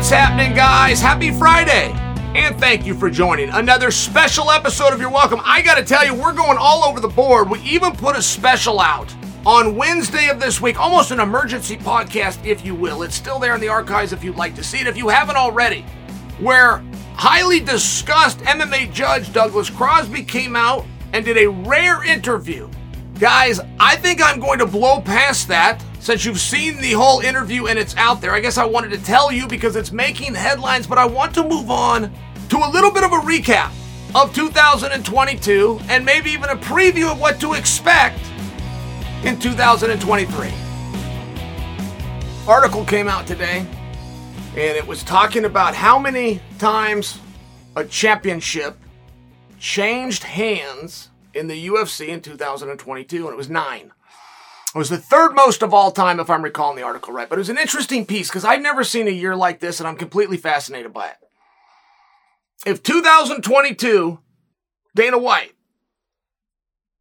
What's happening, guys? Happy Friday! And thank you for joining another special episode of You're Welcome. I gotta tell you, we're going all over the board. We even put a special out on Wednesday of this week, almost an emergency podcast, if you will. It's still there in the archives if you'd like to see it, if you haven't already, where highly discussed MMA judge Douglas Crosby came out and did a rare interview. Guys, I think I'm going to blow past that since you've seen the whole interview and it's out there, I guess I wanted to tell you because it's making headlines, but I want to move on to a little bit of a recap of 2022 and maybe even a preview of what to expect in 2023. Article came out today and it was talking about how many times a championship changed hands in the UFC in 2022 and it was 9. It was the third most of all time, if I'm recalling the article right. But it was an interesting piece because I've never seen a year like this, and I'm completely fascinated by it. If 2022, Dana White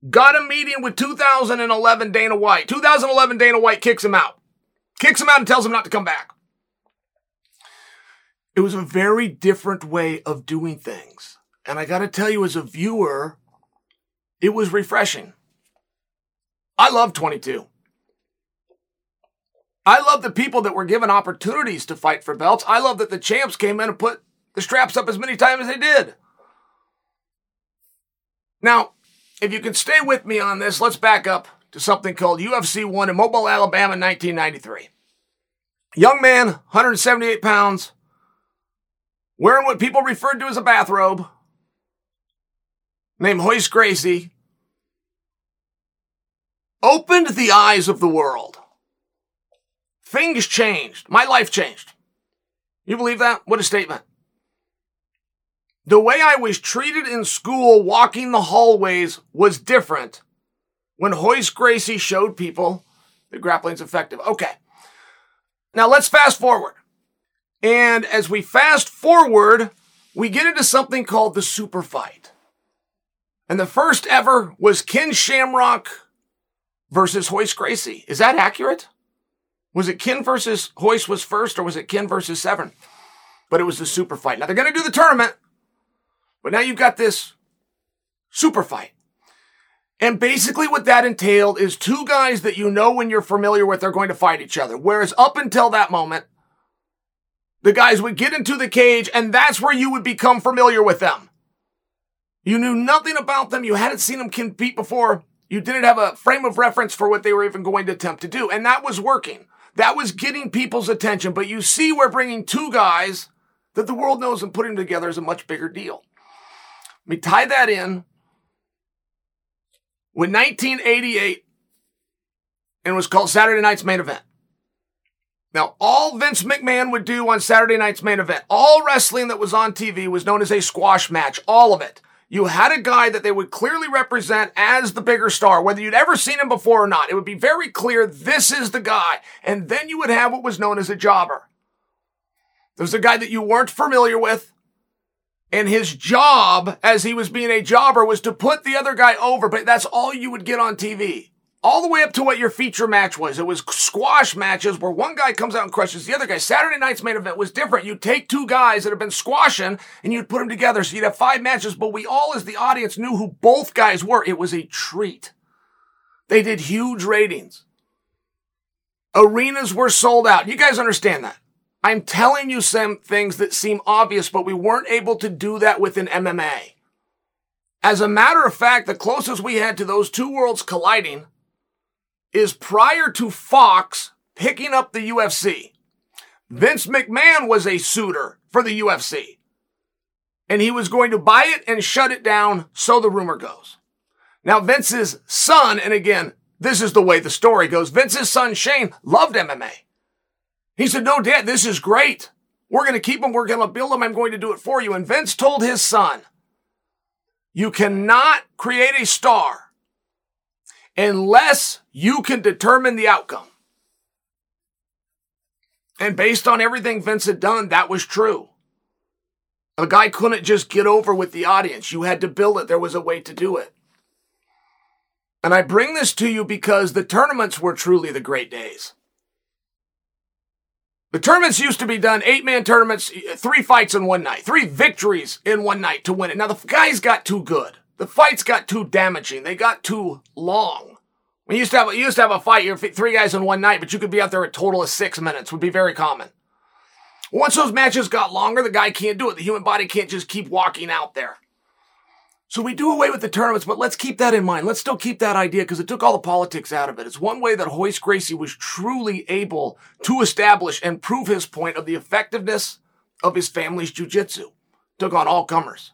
got a meeting with 2011 Dana White, 2011 Dana White kicks him out, kicks him out and tells him not to come back. It was a very different way of doing things. And I got to tell you, as a viewer, it was refreshing. I love 22. I love the people that were given opportunities to fight for belts. I love that the champs came in and put the straps up as many times as they did. Now, if you can stay with me on this, let's back up to something called UFC 1 in Mobile, Alabama 1993. Young man, 178 pounds, wearing what people referred to as a bathrobe, named Royce Gracie, opened the eyes of the world. Things changed. My life changed. You believe that? What a statement. The way I was treated in school walking the hallways was different when Royce Gracie showed people that grappling's effective. Okay. Now let's fast forward. And as we fast forward, we get into something called the super fight. And the first ever was Ken Shamrock versus Royce Gracie. Is that accurate? Was it Ken versus Royce was first, or was it Ken versus Severn? But it was the super fight. Now they're going to do the tournament, but now you've got this super fight. And basically what that entailed is two guys that you know when you're familiar with are going to fight each other. Whereas up until that moment, the guys would get into the cage and that's where you would become familiar with them. You knew nothing about them. You hadn't seen them compete before. You didn't have a frame of reference for what they were even going to attempt to do. And that was working. That was getting people's attention. But you see, we're bringing two guys that the world knows and putting them together is a much bigger deal. Let me tie that in with 1988 and it was called Saturday Night's Main Event. Now, all Vince McMahon would do on Saturday Night's Main Event, all wrestling that was on TV was known as a squash match, all of it you had a guy that they would clearly represent as the bigger star, whether you'd ever seen him before or not. It would be very clear this is the guy. And then you would have what was known as a jobber. There was a guy that you weren't familiar with. And his job, as he was being a jobber, was to put the other guy over, but that's all you would get on TV all the way up to what your feature match was. It was squash matches where one guy comes out and crushes the other guy. Saturday night's main event was different. You'd take two guys that have been squashing and you'd put them together. So you'd have five matches, but we all as the audience knew who both guys were. It was a treat. They did huge ratings. Arenas were sold out. You guys understand that. I'm telling you some things that seem obvious, but we weren't able to do that within MMA. As a matter of fact, the closest we had to those two worlds colliding is prior to Fox picking up the UFC. Vince McMahon was a suitor for the UFC. And he was going to buy it and shut it down, so the rumor goes. Now, Vince's son, and again, this is the way the story goes. Vince's son, Shane, loved MMA. He said, No, dad, this is great. We're going to keep him. We're going to build him. I'm going to do it for you. And Vince told his son, You cannot create a star unless you can determine the outcome. And based on everything Vince had done, that was true. A guy couldn't just get over with the audience. You had to build it. There was a way to do it. And I bring this to you because the tournaments were truly the great days. The tournaments used to be done eight man tournaments, three fights in one night, three victories in one night to win it. Now the guys got too good. The fights got too damaging. They got too long. We used to have you used to have a fight, you're three guys in one night, but you could be out there a total of six minutes. Would be very common. Once those matches got longer, the guy can't do it. The human body can't just keep walking out there. So we do away with the tournaments, but let's keep that in mind. Let's still keep that idea because it took all the politics out of it. It's one way that Royce Gracie was truly able to establish and prove his point of the effectiveness of his family's jujitsu. Took on all comers.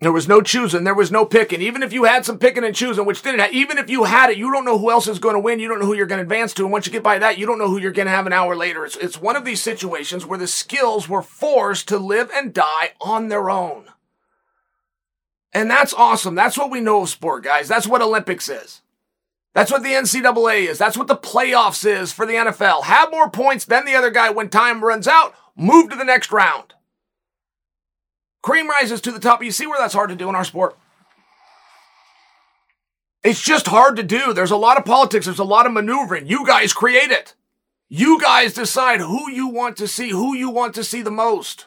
There was no choosing. There was no picking. Even if you had some picking and choosing, which didn't even if you had it, you don't know who else is going to win. You don't know who you're going to advance to. And once you get by that, you don't know who you're going to have an hour later. It's, it's one of these situations where the skills were forced to live and die on their own. And that's awesome. That's what we know of sport, guys. That's what Olympics is. That's what the NCAA is. That's what the playoffs is for the NFL. Have more points than the other guy when time runs out. Move to the next round. Cream rises to the top. You see where that's hard to do in our sport? It's just hard to do. There's a lot of politics. There's a lot of maneuvering. You guys create it. You guys decide who you want to see, who you want to see the most,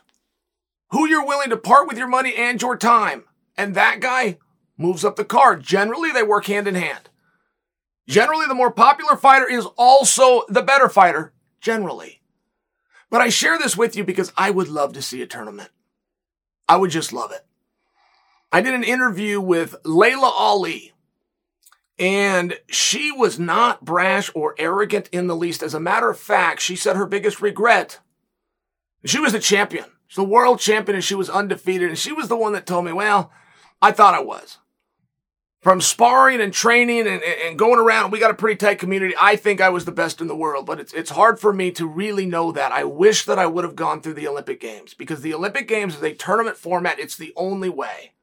who you're willing to part with your money and your time and that guy moves up the card. Generally, they work hand in hand. Generally, the more popular fighter is also the better fighter, generally. But I share this with you because I would love to see a tournament. I would just love it. I did an interview with Laila Ali, and she was not brash or arrogant in the least. As a matter of fact, she said her biggest regret, she was the champion. She's the world champion and she was undefeated. And she was the one that told me, well, I thought I was. From sparring and training and, and going around, we got a pretty tight community. I think I was the best in the world, but it's, it's hard for me to really know that. I wish that I would have gone through the Olympic Games because the Olympic Games is a tournament format. It's the only way.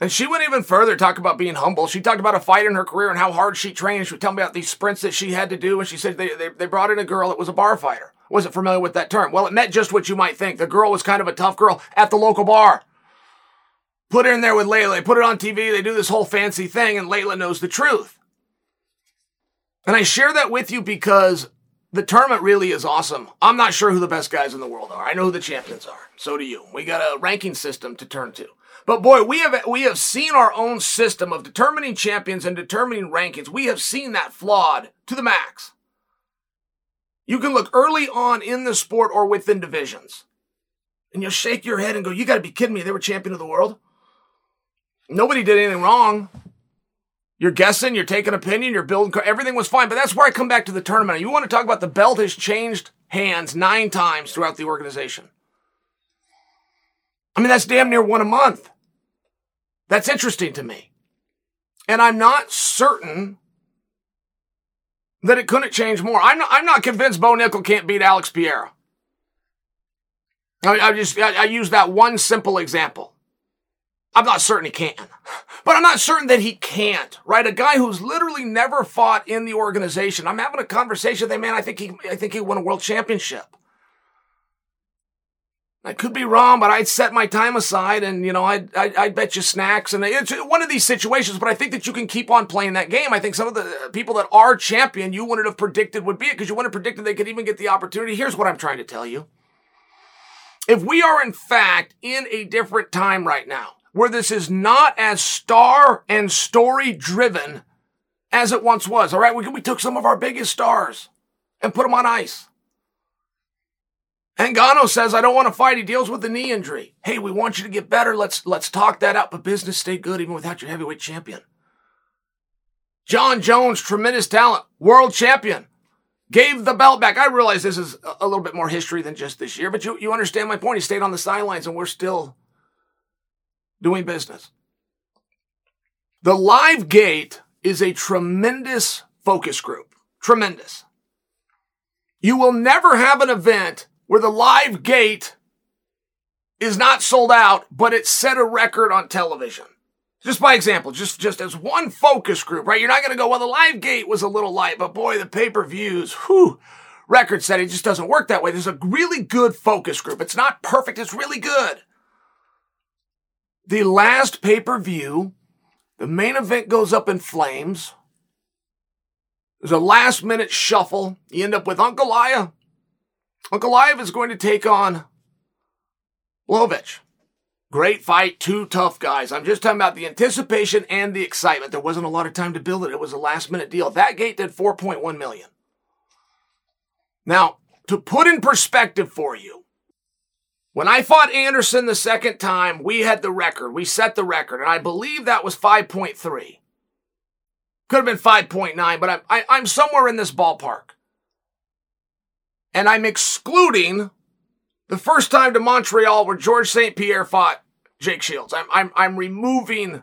And she went even further, talk about being humble. She talked about a fight in her career and how hard she trained. She would tell me about these sprints that she had to do. And she said they, they, they brought in a girl that was a bar fighter. Wasn't familiar with that term. Well, it meant just what you might think. The girl was kind of a tough girl at the local bar. Put her in there with Laila. Put it on TV. They do this whole fancy thing, and Laila knows the truth. And I share that with you because the tournament really is awesome. I'm not sure who the best guys in the world are. I know who the champions are. So do you. We got a ranking system to turn to. But boy, we have we have seen our own system of determining champions and determining rankings. We have seen that flawed to the max. You can look early on in the sport or within divisions. And you'll shake your head and go, You gotta be kidding me. They were champion of the world. Nobody did anything wrong. You're guessing, you're taking opinion, you're building, everything was fine. But that's where I come back to the tournament. You want to talk about the belt has changed hands nine times throughout the organization. I mean, that's damn near one a month. That's interesting to me. And I'm not certain that it couldn't change more. I'm not, I'm not convinced Bo Nickal can't beat Alex Pereira. I, I just, I, I use that one simple example. I'm not certain he can, but I'm not certain that he can't, right? A guy who's literally never fought in the organization. I'm having a conversation with him, man. I think he, I think he won a world championship. I could be wrong, but I'd set my time aside and, you know, I'd, I'd, I'd, bet you snacks. And it's one of these situations, but I think that you can keep on playing that game. I think some of the people that are champion, you wouldn't have predicted would be it because you wouldn't have predicted they could even get the opportunity. Here's what I'm trying to tell you. If we are in fact in a different time right now, where this is not as star and story driven as it once was. All right, we, we took some of our biggest stars and put them on ice. Ngannou says, I don't want to fight. He deals with the knee injury. Hey, we want you to get better. Let's, let's talk that out, but business stay good even without your heavyweight champion. Jon Jones, tremendous talent, world champion, gave the belt back. I realize this is a little bit more history than just this year, but you, you understand my point. He stayed on the sidelines and we're still doing business. The Live Gate is a tremendous focus group. Tremendous. You will never have an event where the Live Gate is not sold out, but it set a record on television. Just by example, just, just as one focus group, right? You're not going to go, well, the Live Gate was a little light, but boy, the pay-per-views, whew, record setting just doesn't work that way. There's a really good focus group. It's not perfect. It's really good. The last pay per view, the main event goes up in flames. There's a last minute shuffle. You end up with Ankalaev. Ankalaev is going to take on Blachowicz. Great fight, two tough guys. I'm just talking about the anticipation and the excitement. There wasn't a lot of time to build it. It was a last minute deal. That gate did 4.1 million. Now, to put in perspective for you, when I fought Anderson the second time, we had the record. We set the record, and I believe that was 5.3. Could have been 5.9, but I'm, I, am i am somewhere in this ballpark. And I'm excluding the first time to Montreal where George St. Pierre fought Jake Shields. I'm, I'm, I'm removing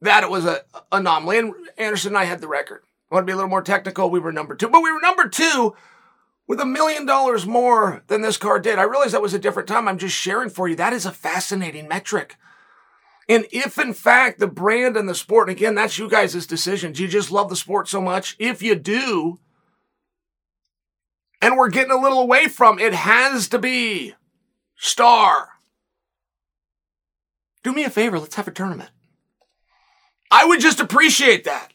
that it was a anomaly. And Anderson and I had the record. I want to be a little more technical. We were number two, but we were number two with a million dollars more than this car did. I realize that was a different time. I'm just sharing for you. That is a fascinating metric. And if in fact the brand and the sport, and again, that's you guys' decision. Do you just love the sport so much? If you do, and we're getting a little away from it has to be star. Do me a favor, let's have a tournament. I would just appreciate that.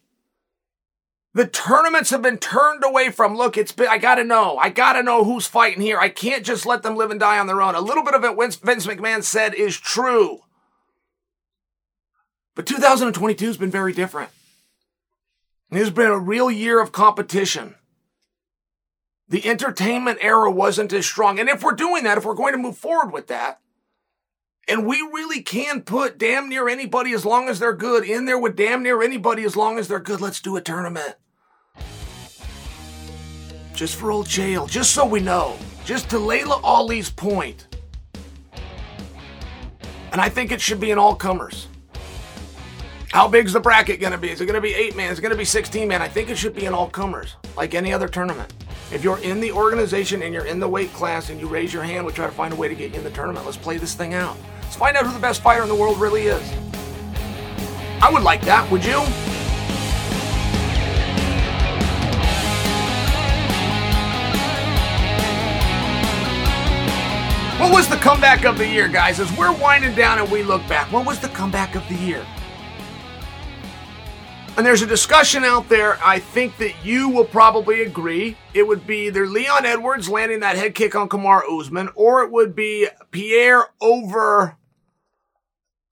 The tournaments have been turned away from. Look, it's been, I gotta know. I gotta know who's fighting here. I can't just let them live and die on their own. A little bit of it Vince McMahon said is true. But 2022 has been very different. It's been a real year of competition the entertainment era wasn't as strong. And if we're doing that, if we're going to move forward with that, and we really can put damn near anybody as long as they're good in there with damn near anybody as long as they're good, let's do a tournament. Just for old jail, just so we know. Just to Laila Ali's point. And I think it should be an all comers. How big's the bracket going to be? Is it going to be eight man? Is it going to be 16 man? I think it should be an all comers, like any other tournament. If you're in the organization and you're in the weight class and you raise your hand, we try to find a way to get you in the tournament. Let's play this thing out. Let's find out who the best fighter in the world really is. I would like that, would you? What was the comeback of the year, guys? As we're winding down and we look back, what was the comeback of the year? And there's a discussion out there, I think that you will probably agree. It would be either Leon Edwards landing that head kick on Kamaru Usman, or it would be Pereira over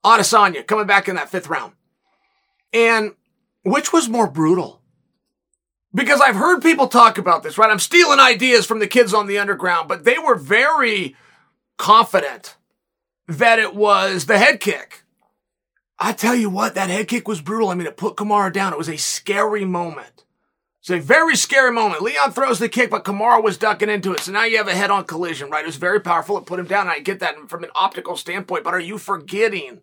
Adesanya coming back in that fifth round. And which was more brutal? Because I've heard people talk about this, right? I'm stealing ideas from the kids on the underground, but they were very confident that it was the head kick. I tell you what, that head kick was brutal. I mean, it put Kamaru down. It was a scary moment. It's a very scary moment. Leon throws the kick, but Kamaru was ducking into it. So now you have a head on collision, right? It was very powerful. It put him down. I get that from an optical standpoint, but are you forgetting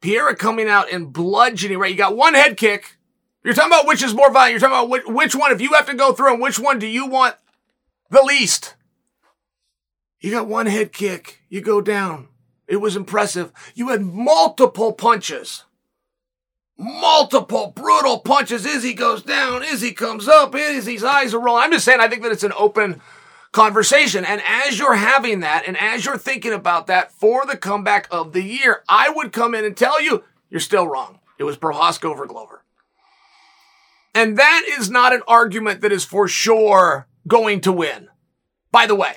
Pereira coming out and bludgeoning, right? You got one head kick. You're talking about which is more violent. You're talking about which, which one, if you have to go through them, which one do you want the least? You got one head kick. You go down. It was impressive. You had multiple punches. Multiple brutal punches. Izzy goes down. Izzy comes up. Izzy's eyes are rolling. I'm just saying, I think that it's an open conversation. And as you're having that and as you're thinking about that for the comeback of the year, I would come in and tell you, you're still wrong. It was Prochazka over Glover. And that is not an argument that is for sure going to win. By the way,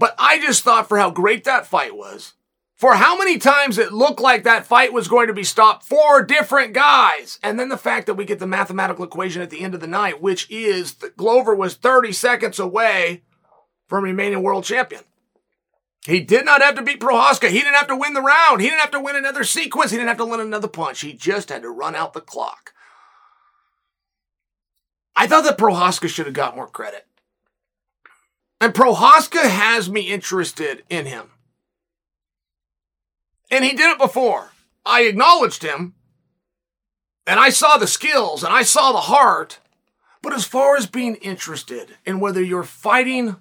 but I just thought for how great that fight was, for how many times it looked like that fight was going to be stopped for different guys, and then the fact that we get the mathematical equation at the end of the night, which is that Glover was 30 seconds away from remaining world champion. He did not have to beat Prochazka. He didn't have to win the round. He didn't have to win another sequence. He didn't have to win another punch. He just had to run out the clock. I thought that Prochazka should have got more credit. And Prochazka has me interested in him. And he did it before. I acknowledged him. And I saw the skills and I saw the heart. But as far as being interested in whether you're fighting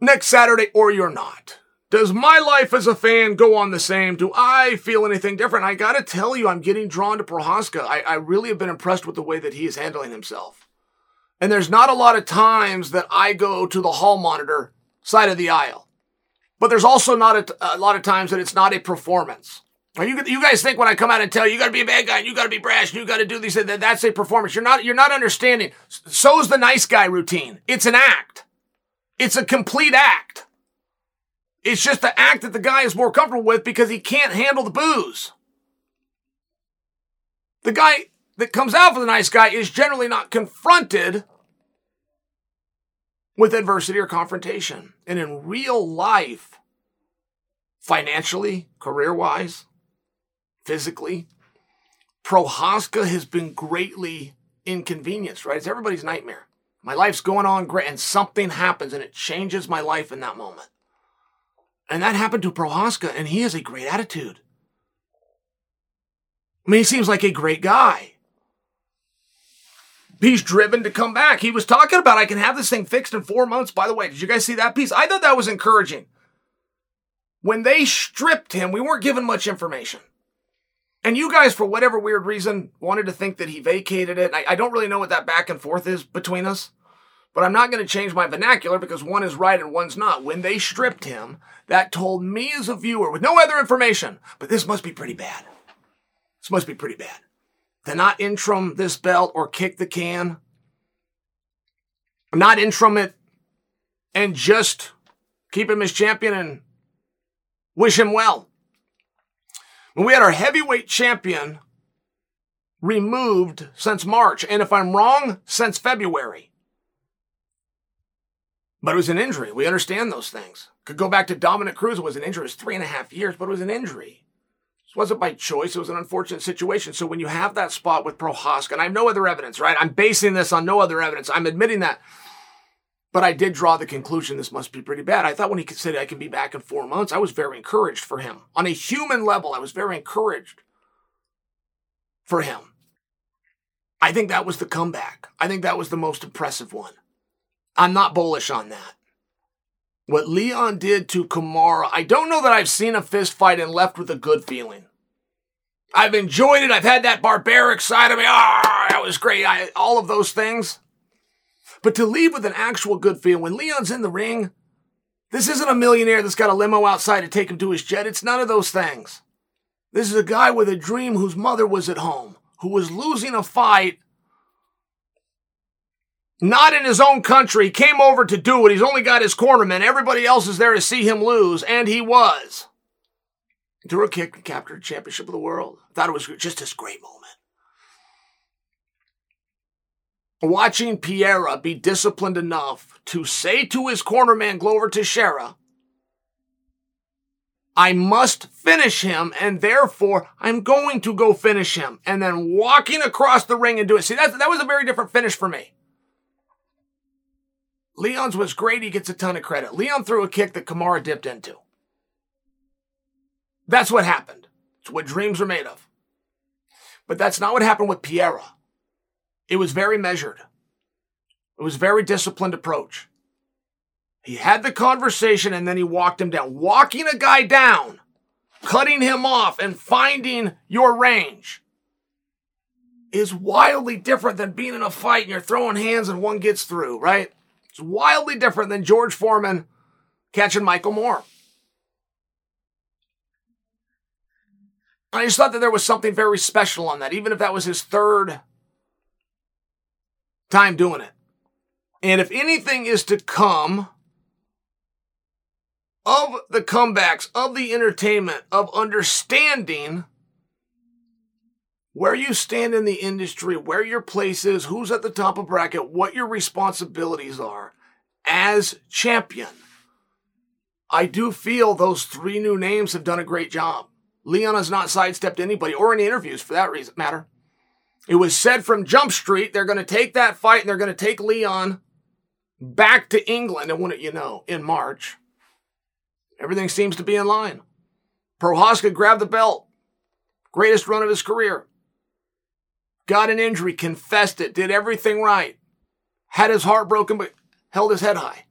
next Saturday or you're not, does my life as a fan go on the same? Do I feel anything different? I gotta tell you, I'm getting drawn to Prochazka. I, I really have been impressed with the way that he is handling himself. And there's not a lot of times that I go to the hall monitor side of the aisle. But there's also not a, a lot of times that it's not a performance. You, you guys think when I come out and tell you, you got to be a bad guy, and you got to be brash, and you got to do these, that that's a performance. You're not, you're not understanding. So is the nice guy routine. It's an act. It's a complete act. It's just the act that the guy is more comfortable with because he can't handle the booze. The guy that comes out for the nice guy is generally not confronted with adversity or confrontation. And in real life, financially, career wise, physically. Prochazka has been greatly inconvenienced, right? It's everybody's nightmare. My life's going on great, and something happens and it changes my life in that moment. And that happened to Prochazka, and he has a great attitude. I mean, he seems like a great guy. He's driven to come back. He was talking about, I can have this thing fixed in four months. By the way, did you guys see that piece? I thought that was encouraging. When they stripped him, we weren't given much information. And you guys, for whatever weird reason, wanted to think that he vacated it. I, I don't really know what that back and forth is between us, but I'm not going to change my vernacular because one is right and one's not. When they stripped him, that told me as a viewer with no other information, but this must be pretty bad. This must be pretty bad. To not interim this belt or kick the can, not interim it and just keep him as champion and wish him well. We had our heavyweight champion removed since March, and if I'm wrong, since February. But it was an injury. We understand those things. Could go back to Dominick Cruz. It was an injury. It was three and a half years, but it was an injury. Wasn't by choice. It was an unfortunate situation. So when you have that spot with Prochazka, and I have no other evidence, right? I'm basing this on no other evidence. I'm admitting that. But I did draw the conclusion this must be pretty bad. I thought when he said I can be back in four months, I was very encouraged for him. On a human level, I was very encouraged for him. I think that was the comeback. I think that was the most impressive one. I'm not bullish on that. What Leon did to Kamaru, I don't know that I've seen a fist fight and left with a good feeling. I've enjoyed it. I've had that barbaric side of me. Ah, that was great. I, all of those things. But to leave with an actual good feeling, when Leon's in the ring, this isn't a millionaire that's got a limo outside to take him to his jet. It's none of those things. This is a guy with a dream whose mother was at home, who was losing a fight, not in his own country, came over to do it. He's only got his cornermen. Everybody else is there to see him lose, and he was. He threw a kick and captured the championship of the world. I thought it was just this great moment watching Pereira be disciplined enough to say to his cornerman Glover Teixeira, I must finish him, and therefore I'm going to go finish him. And then walking across the ring and do it. See, that, that was a very different finish for me. Leon's was great. He gets a ton of credit. Leon threw a kick that Kamaru dipped into. That's what happened. It's what dreams are made of. But that's not what happened with Pereira. It was very measured. It was very disciplined approach. He had the conversation and then he walked him down. Walking a guy down, cutting him off and finding your range is wildly different than being in a fight and you're throwing hands and one gets through, right? It's wildly different than George Foreman catching Michael Moorer. I just thought that there was something very special on that, even if that was his third time doing it. And if anything is to come of the comebacks, of the entertainment, of understanding where you stand in the industry, where your place is, who's at the top of bracket, what your responsibilities are as champion. I do feel those three new names have done a great job. Leon has not sidestepped anybody or any interviews for that reason matter. It was said from Jump Street they're going to take that fight and they're going to take Leon back to England. And wouldn't you know, in March, everything seems to be in line. Prochazka grabbed the belt, greatest run of his career. Got an injury, confessed it, did everything right, had his heart broken, but held his head high.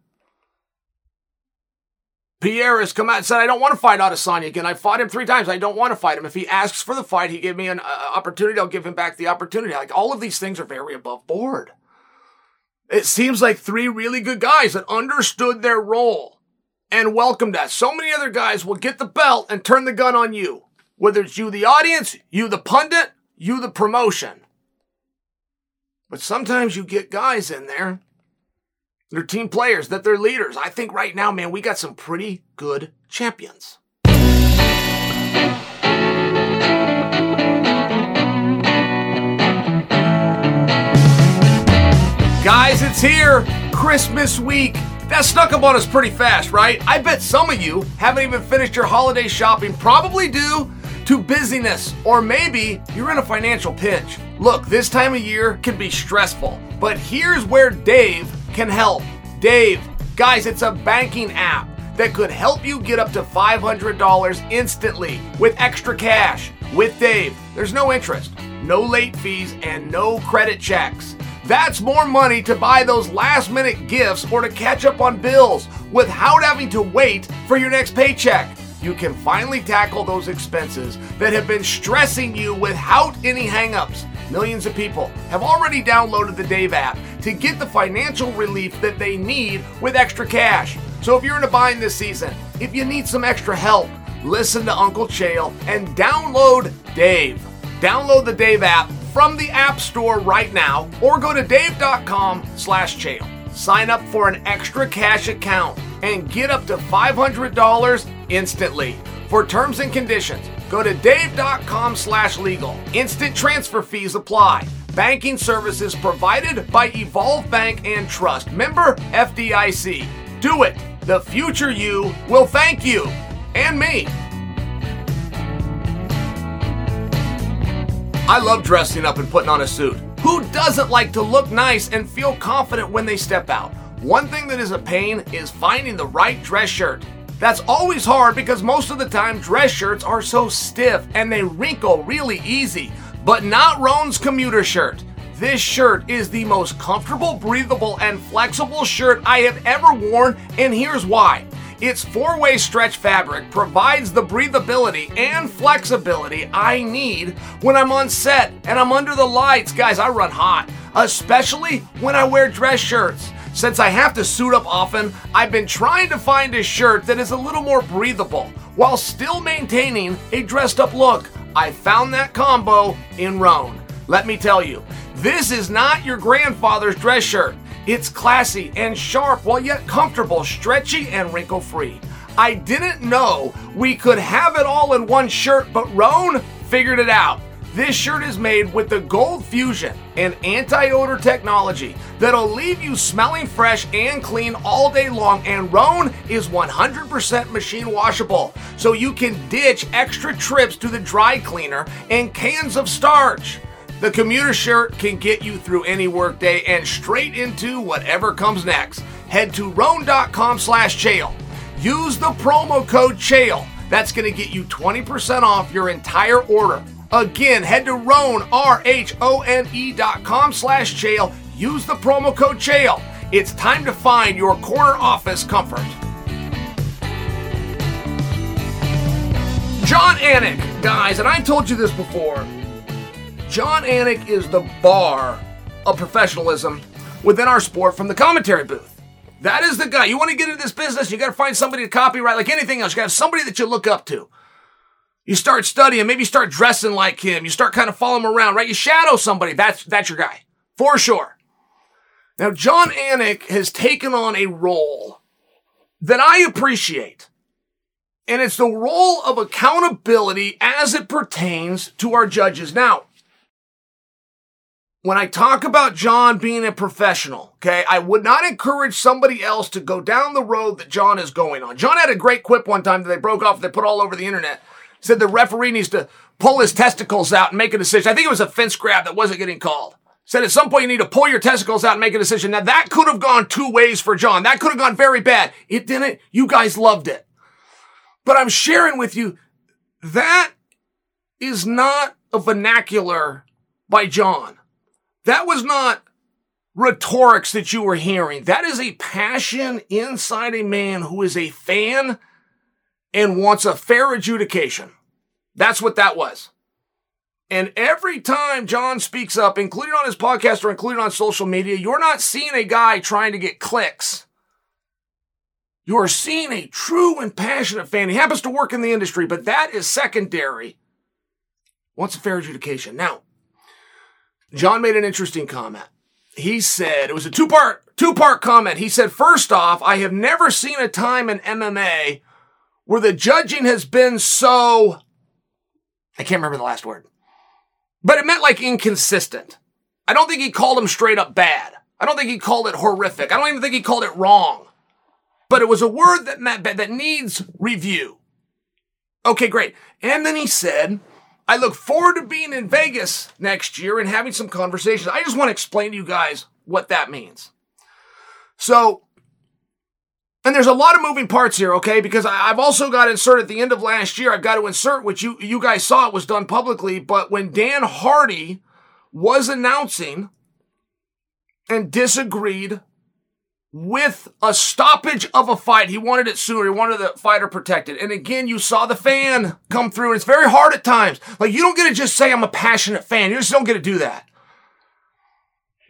Pereira has come out and said, I don't want to fight Adesanya again. I fought him three times. I don't want to fight him. If he asks for the fight, he gave me an uh, opportunity. I'll give him back the opportunity. Like all of these things are very above board. It seems like three really good guys that understood their role and welcomed that. So many other guys will get the belt and turn the gun on you. Whether it's you, the audience, you, the pundit, you, the promotion. But sometimes you get guys in there, they're team players, that they're leaders. I think right now, man, we got some pretty good champions. Guys, it's here. Christmas week. That snuck up on us pretty fast, right? I bet some of you haven't even finished your holiday shopping, probably due to busyness, or maybe you're in a financial pinch. Look, this time of year can be stressful, but here's where Dave can help. Dave, guys, it's a banking app that could help you get up to $500 instantly with extra cash. With Dave, there's no interest, no late fees, and no credit checks. That's more money to buy those last minute gifts or to catch up on bills without having to wait for your next paycheck. You can finally tackle those expenses that have been stressing you without any hangups. Millions of people have already downloaded the Dave app to get the financial relief that they need with extra cash. So if you're in a bind this season, if you need some extra help, listen to Uncle Chael and download Dave. Download the Dave app from the App Store right now or go to dave.com slash chael. Sign up for an extra cash account and get up to $500 instantly. For terms and conditions, go to dave.com slash legal. Instant transfer fees apply. Banking services provided by Evolve Bank and Trust. Member FDIC. Do it. The future you will thank you and me. I love dressing up and putting on a suit. Who doesn't like to look nice and feel confident when they step out? One thing that is a pain is finding the right dress shirt. That's always hard because most of the time dress shirts are so stiff and they wrinkle really easy. But not Rhone's commuter shirt. This shirt is the most comfortable, breathable, and flexible shirt I have ever worn, and here's why. Its four way stretch fabric provides the breathability and flexibility I need when I'm on set and I'm under the lights. Guys, I run hot, especially when I wear dress shirts. Since I have to suit up often, I've been trying to find a shirt that is a little more breathable while still maintaining a dressed up look. I found that combo in Rhone. Let me tell you, this is not your grandfather's dress shirt. It's classy and sharp while yet comfortable, stretchy, and wrinkle free. I didn't know we could have it all in one shirt, but Rhone figured it out. This shirt is made with the Gold Fusion and anti odor technology that'll leave you smelling fresh and clean all day long. And Rhone is 100% machine washable, so you can ditch extra trips to the dry cleaner and cans of starch. The commuter shirt can get you through any workday and straight into whatever comes next. Head to rhone.com slash chael. Use the promo code chael. That's going to get you 20% off your entire order. Again, head to Rhone, R-H-O-N-E dot com slash chael. Use the promo code chael. It's time to find your corner office comfort. Jon Anik, guys, and I told you this before. Jon Anik is the bar of professionalism within our sport from the commentary booth. That is the guy. You want to get into this business, you got to find somebody to copyright like anything else. You got to have somebody that you look up to. You start studying, maybe you start dressing like him. You start kind of following him around, right? You shadow somebody. That's that's your guy. For sure. Now, Jon Anik has taken on a role that I appreciate. And it's the role of accountability as it pertains to our judges. Now, when I talk about Jon being a professional, okay, I would not encourage somebody else to go down the road that Jon is going on. Jon had a great quip one time that they broke off, they put all over the internet. Said the referee needs to pull his testicles out and make a decision. I think it was a fence grab that wasn't getting called. Said at some point you need to pull your testicles out and make a decision. Now that could have gone two ways for Jon. That could have gone very bad. It didn't. You guys loved it. But I'm sharing with you that is not a vernacular by Jon. That was not rhetorics that you were hearing. That is a passion inside a man who is a fan and wants a fair adjudication. That's what that was. And every time Jon speaks up, including on his podcast or including on social media, you're not seeing a guy trying to get clicks. You are seeing a true and passionate fan. He happens to work in the industry, but that is secondary Wants a fair adjudication. Now, Jon made an interesting comment. He said, it was a two part, two part comment. He said, first off, I have never seen a time in MMA where the judging has been so, I can't remember the last word, but it meant like inconsistent. I don't think he called him straight up bad. I don't think he called it horrific. I don't even think he called it wrong. But it was a word that meant that needs review. Okay, great. And then he said, I look forward to being in Vegas next year and having some conversations. I just want to explain to you guys what that means. So, and there's a lot of moving parts here, okay? Because I've also got to insert at the end of last year, I've got to insert which you, you guys saw it was done publicly, but when Dan Hardy was announcing and disagreed with a stoppage of a fight. He wanted it sooner. He wanted the fighter protected. And again, you saw the fan come through, and it's very hard at times. Like, you don't get to just say, I'm a passionate fan. You just don't get to do that.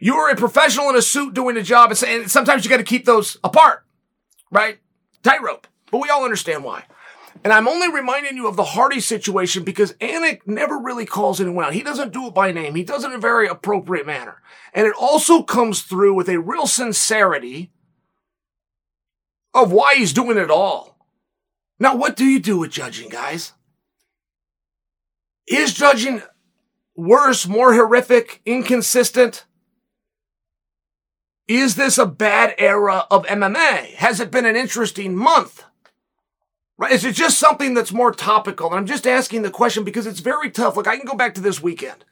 You are a professional in a suit doing a job, and sometimes you got to keep those apart, right? Tightrope. But we all understand why. And I'm only reminding you of the Hardy situation because Anik never really calls anyone out. He doesn't do it by name. He does it in a very appropriate manner. And it also comes through with a real sincerity of why he's doing it all. Now, what do you do with judging, guys? Is judging worse, more horrific, inconsistent? Is this a bad era of MMA? Has it been an interesting month? Right? Is it just something that's more topical? And I'm just asking the question because it's very tough. Like I can go back to this weekend.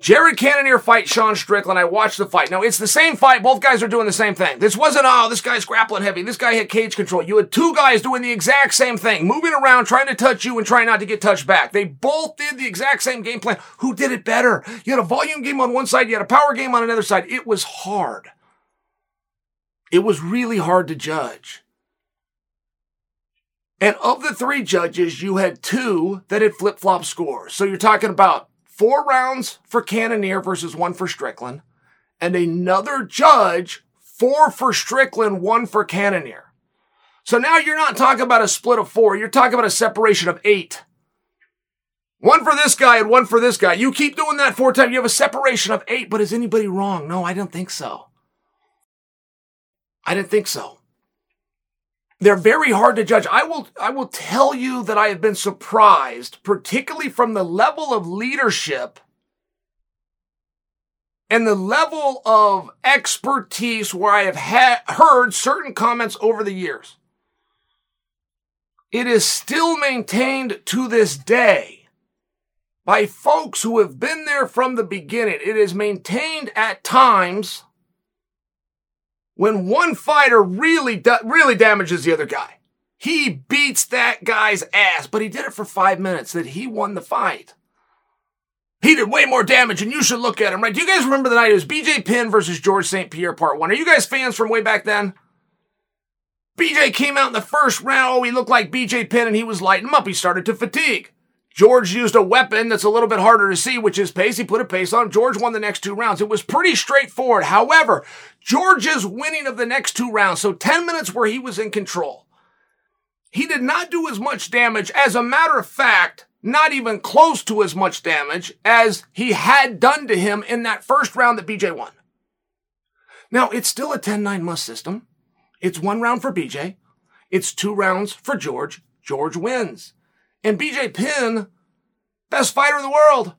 Jared Cannonier fight Sean Strickland. I watched the fight. Now, it's the same fight. Both guys are doing the same thing. This wasn't, oh, this guy's grappling heavy. This guy had cage control. You had two guys doing the exact same thing, moving around, trying to touch you and trying not to get touched back. They both did the exact same game plan. Who did it better? You had a volume game on one side, you had a power game on another side. It was hard. It was really hard to judge. And of the three judges, you had two that had flip flop scores. So you're talking about four rounds for Cannonier versus one for Strickland, and another judge, four for Strickland, one for Cannonier. So now you're not talking about a split of four, you're talking about a separation of eight. One for this guy and one for this guy. You keep doing that four times, you have a separation of eight, but is anybody wrong? No, I don't think so. I didn't think so. They're very hard to judge. I will, I will tell you that I have been surprised, particularly from the level of leadership and the level of expertise where I have ha- heard certain comments over the years. It is still maintained to this day by folks who have been there from the beginning. It is maintained at times when one fighter really, really damages the other guy. He beats that guy's ass, but he did it for five minutes that he won the fight. He did way more damage, and you should look at him, right? Do you guys remember the night it was BJ Penn versus George St. Pierre part one? Are you guys fans from way back then? BJ came out in the first round. Oh, he looked like BJ Penn, and he was lighting him up. He started to fatigue. George used a weapon that's a little bit harder to see, which is pace. He put a pace on. George won the next two rounds. It was pretty straightforward. However, George's winning of the next two rounds, so 10 minutes where he was in control, he did not do as much damage. As a matter of fact, not even close to as much damage as he had done to him in that first round that BJ won. Now, it's still a 10-9 must system. It's one round for BJ. It's two rounds for George. George wins. And BJ Penn, best fighter in the world.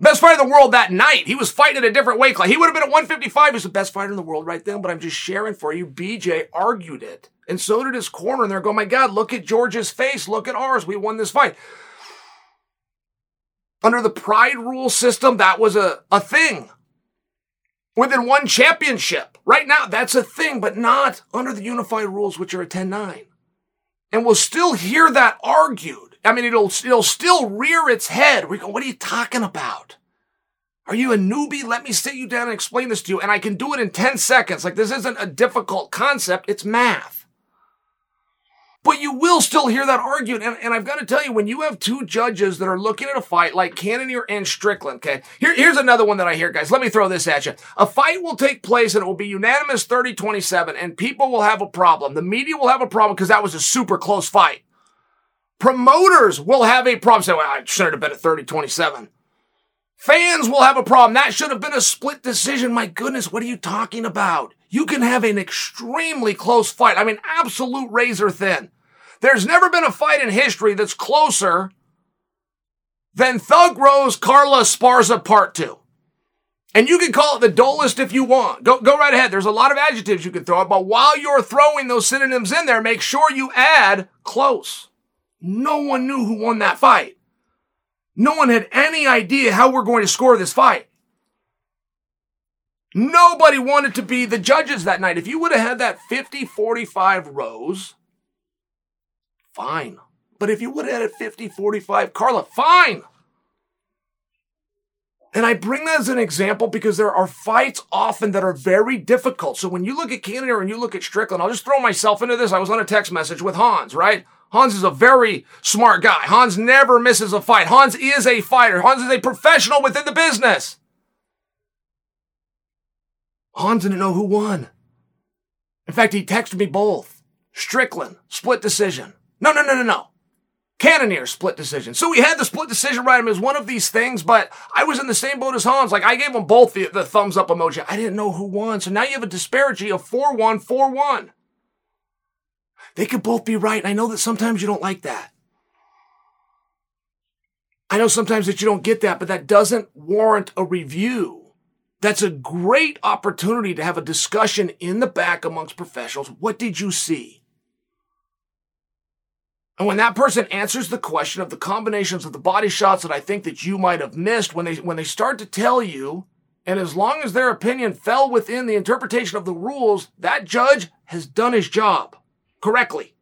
Best fighter in the world that night. He was fighting at a different weight class. He would have been at 155. He's the best fighter in the world right then, but I'm just sharing for you. BJ argued it. And so did his corner. And they're going, my God, look at George's face. Look at ours. We won this fight. Under the pride rule system, that was a, a thing. Within one championship. Right now, that's a thing, but not under the unified rules, which are a 10 9 and we'll still hear that argued. I mean, it'll, it'll still rear its head. We go, what are you talking about? Are you a newbie? Let me sit you down and explain this to you. And I can do it in 10 seconds. Like this isn't a difficult concept. It's math. But you will still hear that argued. And, and I've got to tell you, when you have two judges that are looking at a fight like Cannonier and Strickland, okay, Here, here's another one that I hear, guys. Let me throw this at you. A fight will take place and it will be unanimous 30 27, and people will have a problem. The media will have a problem because that was a super close fight. Promoters will have a problem. Say, well, I should have been at 30 27. Fans will have a problem. That should have been a split decision. My goodness, what are you talking about? You can have an extremely close fight. I mean, absolute razor thin. There's never been a fight in history that's closer than Thug Rose Carla Esparza Part 2. And you can call it the dullest if you want. Go, go right ahead. There's a lot of adjectives you can throw, but while you're throwing those synonyms in there, make sure you add close. No one knew who won that fight. No one had any idea how we're going to score this fight. Nobody wanted to be the judges that night. If you would have had that 50 45 Rose, fine. But if you would have had a 50 45 Carla, fine. And I bring that as an example because there are fights often that are very difficult. So when you look at Cannonier and you look at Strickland, I'll just throw myself into this. I was on a text message with Hans, right? Hans is a very smart guy. Hans never misses a fight. Hans is a fighter. Hans is a professional within the business. Hans didn't know who won. In fact, he texted me both. Strickland, split decision. No, no, no, no, no. Cannonier, split decision. So we had the split decision right as one of these things, but I was in the same boat as Hans. Like I gave them both the, the thumbs up emoji. I didn't know who won. So now you have a disparity of 4-1, 4-1. They could both be right. I know that sometimes you don't like that. I know sometimes that you don't get that, but that doesn't warrant a review. That's a great opportunity to have a discussion in the back amongst professionals. What did you see? And when that person answers the question of the combinations of the body shots that I think that you might have missed, when they when they start to tell you, and as long as their opinion fell within the interpretation of the rules, that judge has done his job correctly.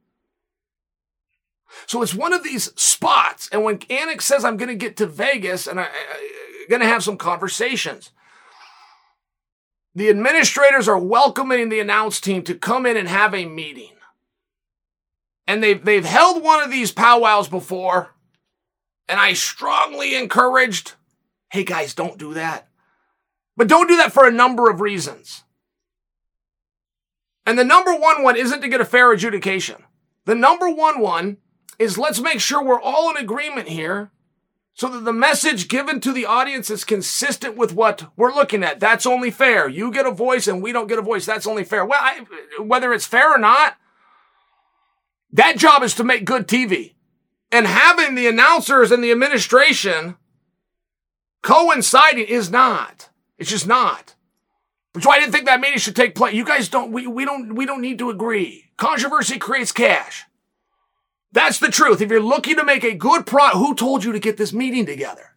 So it's one of these spots. And when Anik says, I'm going to get to Vegas and I'm going to have some conversations, the administrators are welcoming the announce team to come in and have a meeting. And they've, they've held one of these powwows before. And I strongly encouraged, hey guys, don't do that. But don't do that for a number of reasons. And the number one one isn't to get a fair adjudication. The number one one is let's make sure we're all in agreement here so that the message given to the audience is consistent with what we're looking at. That's only fair. You get a voice and we don't get a voice. That's only fair. Well, I, whether it's fair or not, that job is to make good TV. And having the announcers and the administration coinciding is not. It's just not. Which why I didn't think that meeting should take place. You guys don't, we, we don't, we don't need to agree. Controversy creates cash. That's the truth. If you're looking to make a good pro, who told you to get this meeting together?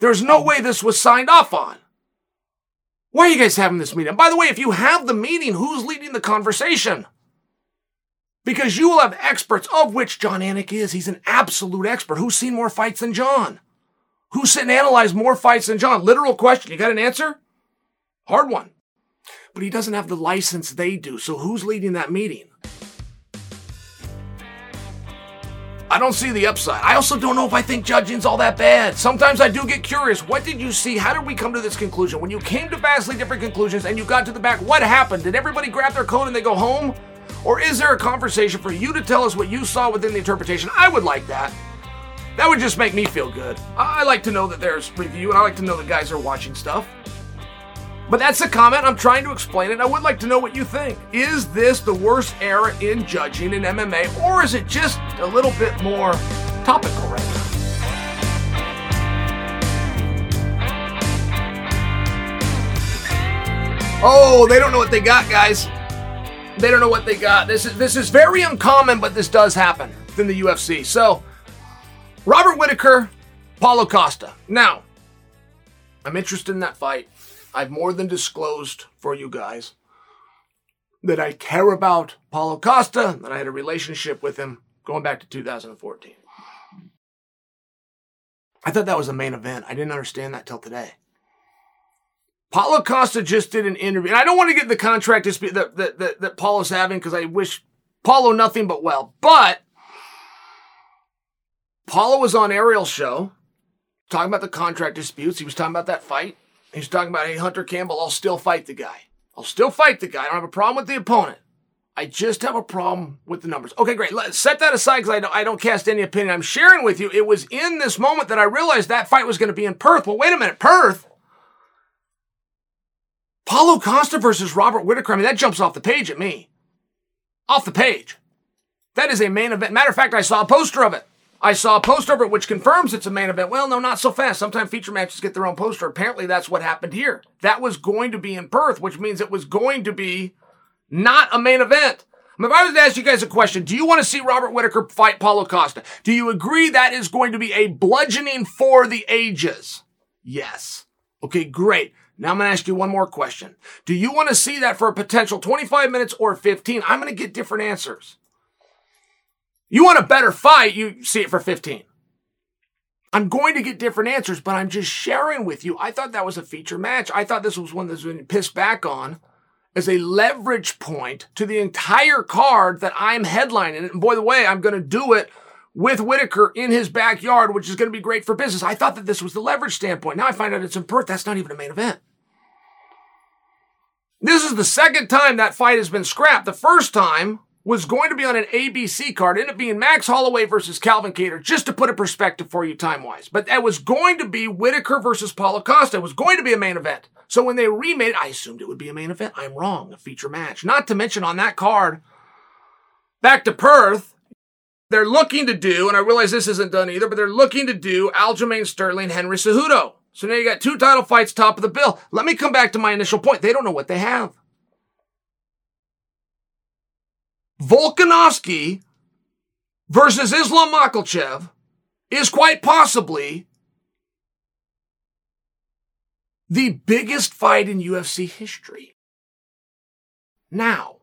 There's no way this was signed off on. Why are you guys having this meeting? by the way, if you have the meeting, who's leading the conversation? Because you will have experts, of which Jon Anik is. He's an absolute expert. Who's seen more fights than Jon? Who's sitting and analyzed more fights than Jon? Literal question. You got an answer? Hard one but he doesn't have the license they do. So who's leading that meeting? I don't see the upside. I also don't know if I think judging's all that bad. Sometimes I do get curious. What did you see? How did we come to this conclusion? When you came to vastly different conclusions and you got to the back, what happened? Did everybody grab their coat and they go home? Or is there a conversation for you to tell us what you saw within the interpretation? I would like that. That would just make me feel good. I like to know that there's review and I like to know that guys are watching stuff. But that's a comment. I'm trying to explain it. I would like to know what you think. Is this the worst era in judging in MMA, or is it just a little bit more topical right now? Oh, they don't know what they got, guys. They don't know what they got. This is this is very uncommon, but this does happen in the UFC. So, Robert Whittaker, Paulo Costa. Now, I'm interested in that fight. I've more than disclosed for you guys that I care about Paulo Costa, that I had a relationship with him going back to 2014. I thought that was the main event. I didn't understand that till today. Paulo Costa just did an interview, and I don't want to get the contract dispute that, that, that, that Paulo's having because I wish Paulo nothing but well. But Paulo was on Ariel's show talking about the contract disputes. He was talking about that fight. He's talking about, hey, Hunter Campbell, I'll still fight the guy. I'll still fight the guy. I don't have a problem with the opponent. I just have a problem with the numbers. Okay, great. Let's set that aside because I don't, I don't cast any opinion. I'm sharing with you. It was in this moment that I realized that fight was going to be in Perth. Well, wait a minute. Perth? Paulo Costa versus Robert Whittaker. I mean, that jumps off the page at me. Off the page. That is a main event. Matter of fact, I saw a poster of it. I saw a poster of it which confirms it's a main event. Well, no, not so fast. Sometimes feature matches get their own poster. Apparently, that's what happened here. That was going to be in Perth, which means it was going to be not a main event. If I was to ask you guys a question, do you want to see Robert Whittaker fight Paulo Costa? Do you agree that is going to be a bludgeoning for the ages? Yes. Okay, great. Now I'm going to ask you one more question. Do you want to see that for a potential 25 minutes or 15? I'm going to get different answers. You want a better fight, you see it for 15. I'm going to get different answers, but I'm just sharing with you. I thought that was a feature match. I thought this was one that's been pissed back on as a leverage point to the entire card that I'm headlining. And boy, the way I'm going to do it with Whittaker in his backyard, which is going to be great for business. I thought that this was the leverage standpoint. Now I find out it's in Perth. That's not even a main event. This is the second time that fight has been scrapped. The first time was going to be on an ABC card, ended up being Max Holloway versus Calvin Kattar, just to put a perspective for you time wise. But that was going to be Whittaker versus Paulo Costa. It was going to be a main event. So when they remade it, I assumed it would be a main event. I'm wrong, a feature match. Not to mention on that card, back to Perth, they're looking to do, and I realize this isn't done either, but they're looking to do Aljamain Sterling, Henry Cejudo. So now you got two title fights top of the bill. Let me come back to my initial point. They don't know what they have. Volkanovski versus Islam Makhachev is quite possibly the biggest fight in UFC history. Now,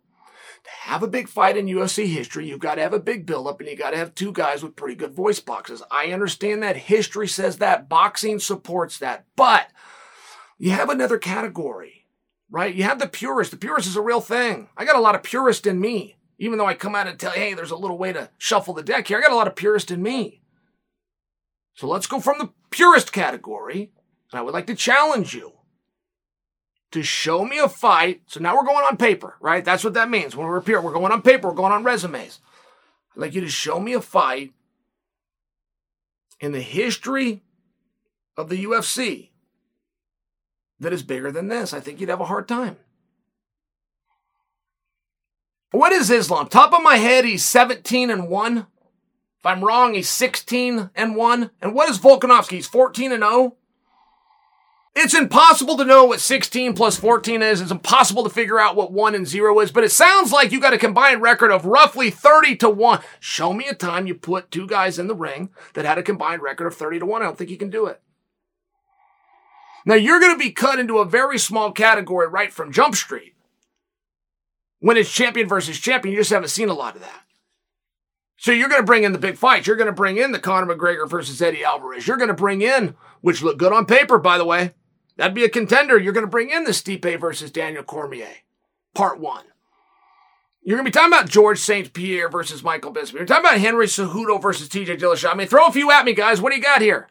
to have a big fight in UFC history, you've got to have a big buildup and you got to have two guys with pretty good voice boxes. I understand that history says that, boxing supports that, but you have another category, right? You have the purist. The purist is a real thing. I got a lot of purist in me. Even though I come out and tell you, hey, there's a little way to shuffle the deck here, I got a lot of purist in me. So let's go from the purist category. And I would like to challenge you to show me a fight. So now we're going on paper, right? That's what that means. When we're pure, we're going on paper, we're going on resumes. I'd like you to show me a fight in the history of the UFC that is bigger than this. I think you'd have a hard time. What is Islam? Top of my head, he's 17 and 1. If I'm wrong, he's 16 and 1. And what is Volkanovski? He's 14 and 0. It's impossible to know what 16 plus 14 is. It's impossible to figure out what 1 and 0 is, but it sounds like you got a combined record of roughly 30 to 1. Show me a time you put two guys in the ring that had a combined record of 30 to 1. I don't think you can do it. Now you're going to be cut into a very small category right from Jump Street when it's champion versus champion, you just haven't seen a lot of that. So you're going to bring in the big fights. You're going to bring in the Conor McGregor versus Eddie Alvarez. You're going to bring in, which look good on paper, by the way. That'd be a contender. You're going to bring in the Stipe versus Daniel Cormier, part one. You're going to be talking about George St. Pierre versus Michael Bisping. You're talking about Henry Cejudo versus TJ Dillashaw. I mean, throw a few at me, guys. What do you got here?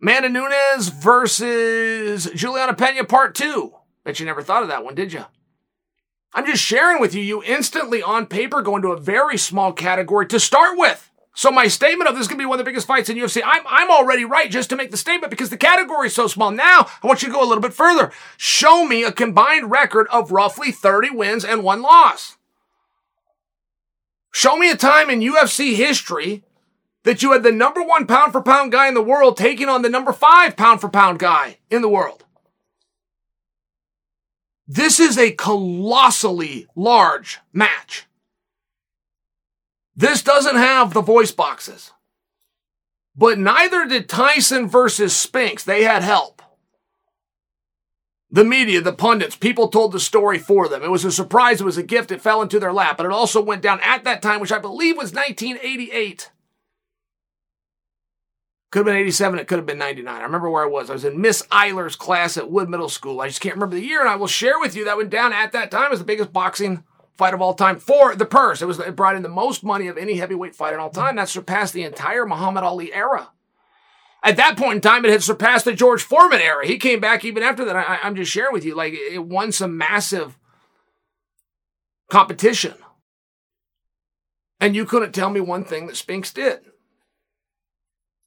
Amanda Nunes versus Juliana Pena, part two. Bet you never thought of that one, did you? I'm just sharing with you, you instantly on paper go into a very small category to start with. So my statement of this is going to be one of the biggest fights in UFC. I'm, I'm already right just to make the statement because the category is so small. Now I want you to go a little bit further. Show me a combined record of roughly 30 wins and one loss. Show me a time in UFC history that you had the number one pound for pound guy in the world taking on the number five pound for pound guy in the world. This is a colossally large match. This doesn't have the voice boxes. But neither did Tyson versus Spinks. They had help. The media, the pundits, people told the story for them. It was a surprise. It was a gift. It fell into their lap. But it also went down at that time, which I believe was 1988. Could have been 87. It could have been 99. I remember where I was. I was in Miss Eiler's class at Wood Middle School. I just can't remember the year, and I will share with you that went down at that time as the biggest boxing fight of all time for the purse. It was it brought in the most money of any heavyweight fight in all time. That surpassed the entire Muhammad Ali era. At that point in time, it had surpassed the George Foreman era. He came back even after that. I, am just sharing with you, like it won some massive competition. And you couldn't tell me one thing that Spinks did.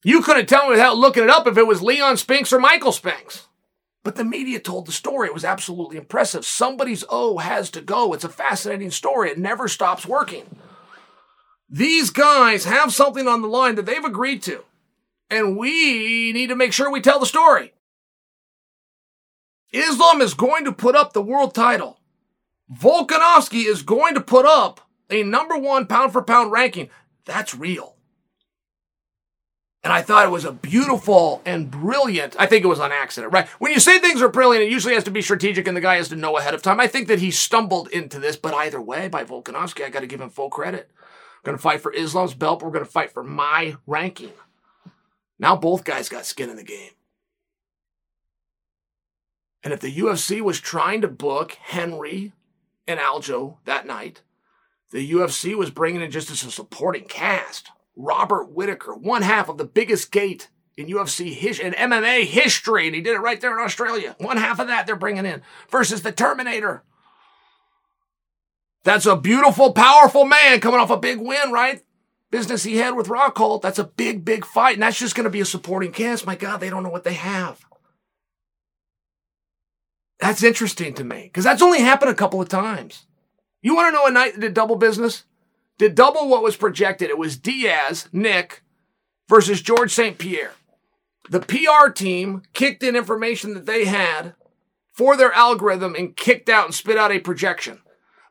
You couldn't tell me without looking it up if it was Leon Spinks or Michael Spinks. But the media told the story. It was absolutely impressive. Somebody's O has to go. It's a fascinating story. It never stops working. These guys have something on the line that they've agreed to. And we need to make sure we tell the story. Islam is going to put up the world title. Volkanovski is going to put up a number one pound for pound ranking. That's real. And I thought it was a beautiful and brilliant. I think it was on accident, right? When you say things are brilliant, it usually has to be strategic and the guy has to know ahead of time. I think that he stumbled into this, but either way, by Volkanovski, I got to give him full credit. We're going to fight for Islam's belt. We're going to fight for my ranking. Now both guys got skin in the game. And if the UFC was trying to book Henry and Aljo that night, the UFC was bringing in just as a supporting cast. Robert Whittaker, one half of the biggest gate in UFC his, in MMA history, and he did it right there in Australia. One half of that they're bringing in versus the Terminator. That's a beautiful, powerful man coming off a big win, right? Business he had with Rockhold. That's a big, big fight, and that's just going to be a supporting cast. My God, they don't know what they have. That's interesting to me because that's only happened a couple of times. You want to know a night that did double business? Did double what was projected. It was Diaz, Nick, versus George St. Pierre. The PR team kicked in information that they had for their algorithm and kicked out and spit out a projection.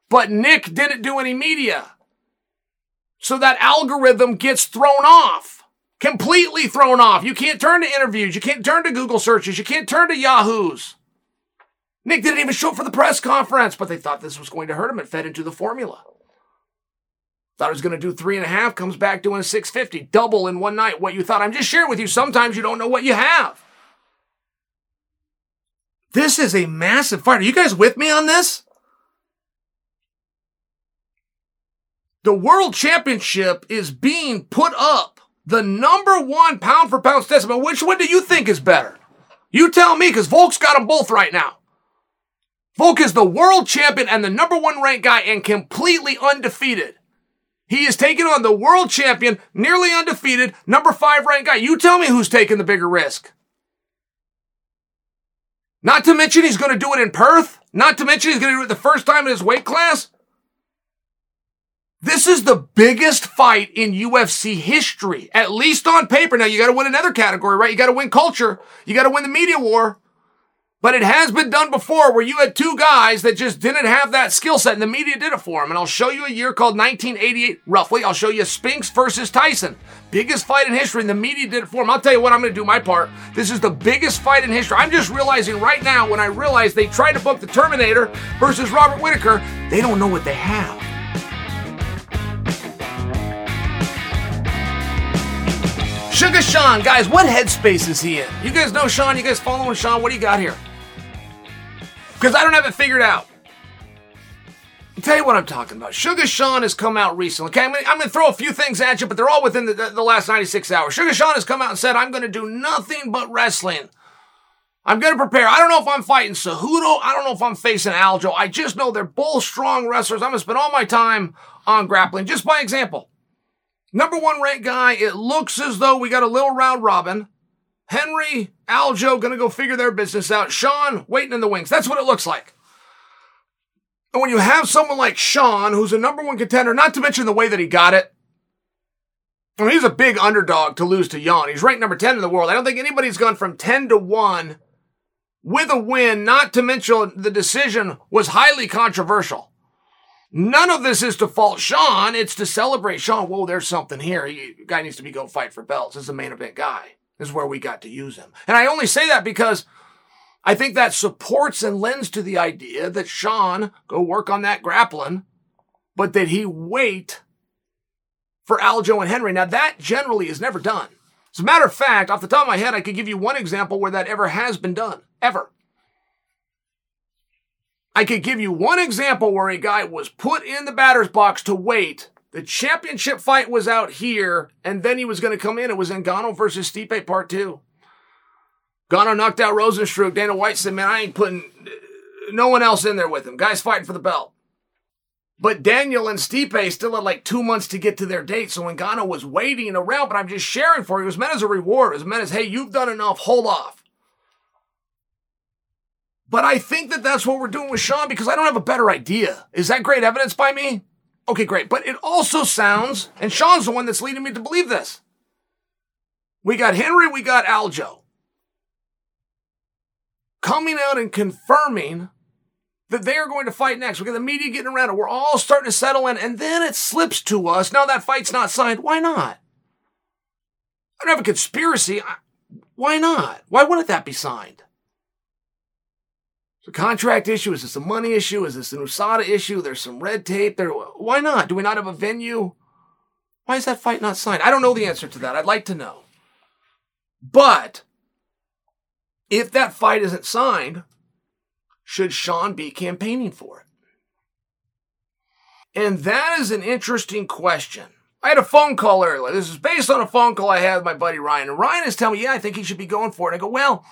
But Nick didn't do any media. So that algorithm gets thrown off. Completely thrown off. You can't turn to interviews. You can't turn to Google searches. You can't turn to Yahoo's. Nick didn't even show up for the press conference, but they thought this was going to hurt him. It fed into the formula. Thought he was going to do three and a half, comes back doing a 650, double in one night what you thought. I'm just sharing with you. Sometimes you don't know what you have. This is a massive fight. Are you guys with me on this? The world championship is being put up. The number one pound for pound specimen. Which one do you think is better? You tell me, because Volk's got them both right now. Volk is the world champion and the number one ranked guy and completely undefeated. He is taking on the world champion, nearly undefeated, number five ranked guy. You tell me who's taking the bigger risk. Not to mention he's going to do it in Perth. Not to mention he's going to do it the first time in his weight class. This is the biggest fight in UFC history, at least on paper. Now you got to win another category, right? You got to win culture. You got to win the media war. But it has been done before where you had two guys that just didn't have that skill set and the media did it for them. And I'll show you a year called 1988, roughly. I'll show you Spinks versus Tyson. Biggest fight in history and the media did it for them. I'll tell you what, I'm going to do my part. This is the biggest fight in history. I'm just realizing right now when I realize they tried to book the Terminator versus Robert Whittaker, they don't know what they have. Sugar Sean, guys, what headspace is he in? You guys know Sean? You guys following Sean? What do you got here? Because I don't have it figured out. I'll tell you what I'm talking about. Sugar Sean has come out recently. Okay, I'm gonna, I'm gonna throw a few things at you, but they're all within the, the, the last 96 hours. Sugar Sean has come out and said, I'm gonna do nothing but wrestling. I'm gonna prepare. I don't know if I'm fighting Cejudo. I don't know if I'm facing Aljo. I just know they're both strong wrestlers. I'm gonna spend all my time on grappling. Just by example. Number one ranked guy, it looks as though we got a little round robin. Henry, Aljo gonna go figure their business out. Sean waiting in the wings. That's what it looks like. And when you have someone like Sean, who's a number one contender, not to mention the way that he got it, I mean, he's a big underdog to lose to Yan. He's ranked number 10 in the world. I don't think anybody's gone from 10 to 1 with a win, not to mention the decision was highly controversial. None of this is to fault Sean. It's to celebrate Sean. Whoa, there's something here. He, guy needs to be go fight for belts. This is a main event guy is where we got to use him. And I only say that because I think that supports and lends to the idea that Sean go work on that grappling, but that he wait for Aljo and Henry. Now that generally is never done. As a matter of fact, off the top of my head, I could give you one example where that ever has been done. Ever. I could give you one example where a guy was put in the batter's box to wait The championship fight was out here, and then he was going to come in. It was Ngannou versus Stipe Part 2. Ngannou knocked out Rozenstruik. Dana White said, man, I ain't putting uh, no one else in there with him. Guys fighting for the belt. But Daniel and Stipe still had like two months to get to their date. So Ngannou was waiting around, but I'm just sharing for you. It was meant as a reward. It was meant as, hey, you've done enough. Hold off. But I think that that's what we're doing with Sean because I don't have a better idea. Is that great evidence by me? Okay, great. But it also sounds, and Sean's the one that's leading me to believe this. We got Henry, we got Aljo coming out and confirming that they are going to fight next. We got the media getting around it. We're all starting to settle in, and then it slips to us. Now that fight's not signed. Why not? I don't have a conspiracy. Why not? Why wouldn't that be signed? A contract issue. Is this a money issue? Is this an USADA issue? There's some red tape there. Why not? Do we not have a venue? Why is that fight not signed? I don't know the answer to that. I'd like to know. But if that fight isn't signed, should Sean be campaigning for it? And that is an interesting question. I had a phone call earlier. This is based on a phone call I had with my buddy Ryan. And Ryan is telling me, yeah, I think he should be going for it. I go, well,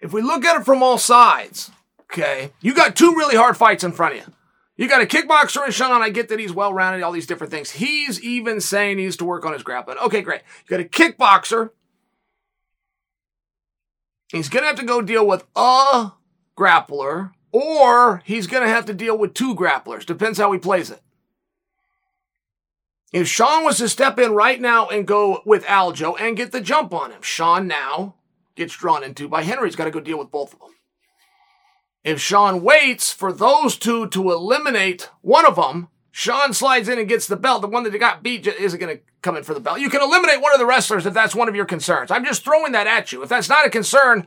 if we look at it from all sides, Okay. You got two really hard fights in front of you. You got a kickboxer in Sean. I get that he's well rounded, all these different things. He's even saying he needs to work on his grappling. Okay, great. You got a kickboxer. He's going to have to go deal with a grappler, or he's going to have to deal with two grapplers. Depends how he plays it. If Sean was to step in right now and go with Aljo and get the jump on him, Sean now gets drawn into by Henry. He's got to go deal with both of them. If Sean waits for those two to eliminate one of them, Sean slides in and gets the belt. The one that got beat isn't going to come in for the belt. You can eliminate one of the wrestlers if that's one of your concerns. I'm just throwing that at you. If that's not a concern,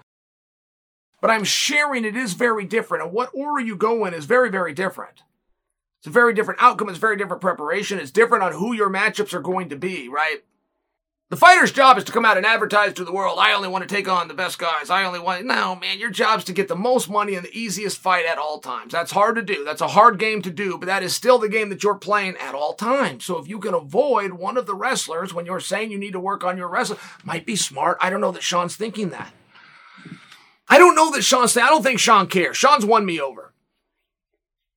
but I'm sharing it is very different. And what order you go in is very, very different. It's a very different outcome. It's very different preparation. It's different on who your matchups are going to be, right? The fighter's job is to come out and advertise to the world, I only want to take on the best guys. I only want. No, man, your job's to get the most money and the easiest fight at all times. That's hard to do. That's a hard game to do, but that is still the game that you're playing at all times. So if you can avoid one of the wrestlers when you're saying you need to work on your wrestling, might be smart. I don't know that Sean's thinking that. I don't know that Sean's I don't think Sean cares. Sean's won me over.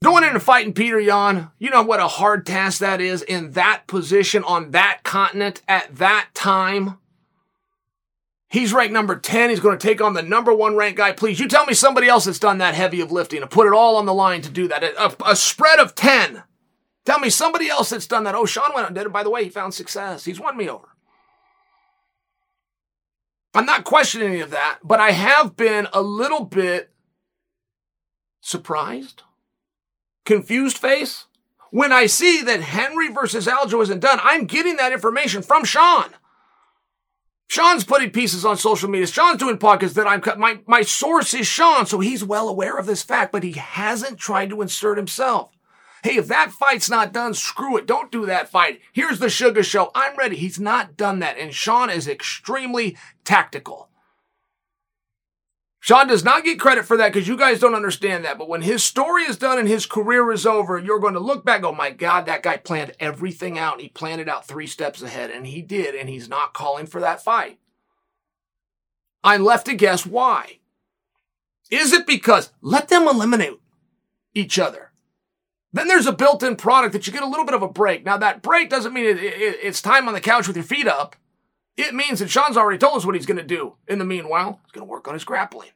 Going in and fighting Petr Yan, you know what a hard task that is in that position on that continent at that time. He's ranked number 10. He's going to take on the number one ranked guy. Please, you tell me somebody else that's done that heavy of lifting and put it all on the line to do that. A, a spread of 10. Tell me somebody else that's done that. Oh, Sean went out and did it. By the way, he found success. He's won me over. I'm not questioning any of that, but I have been a little bit surprised confused face. When I see that Henry versus Aljo isn't done, I'm getting that information from Sean. Sean's putting pieces on social media. Sean's doing podcasts that I'm my my source is Sean, so he's well aware of this fact, but he hasn't tried to insert himself. Hey, if that fight's not done, screw it. Don't do that fight. Here's the sugar show. I'm ready. He's not done that. And Sean is extremely tactical. Sean does not get credit for that because you guys don't understand that. But when his story is done and his career is over, you're going to look back, oh my God, that guy planned everything out. He planned it out three steps ahead, and he did, and he's not calling for that fight. I'm left to guess why. Is it because let them eliminate each other? Then there's a built in product that you get a little bit of a break. Now, that break doesn't mean it, it, it's time on the couch with your feet up. It means that Sean's already told us what he's going to do. In the meanwhile, he's going to work on his grappling.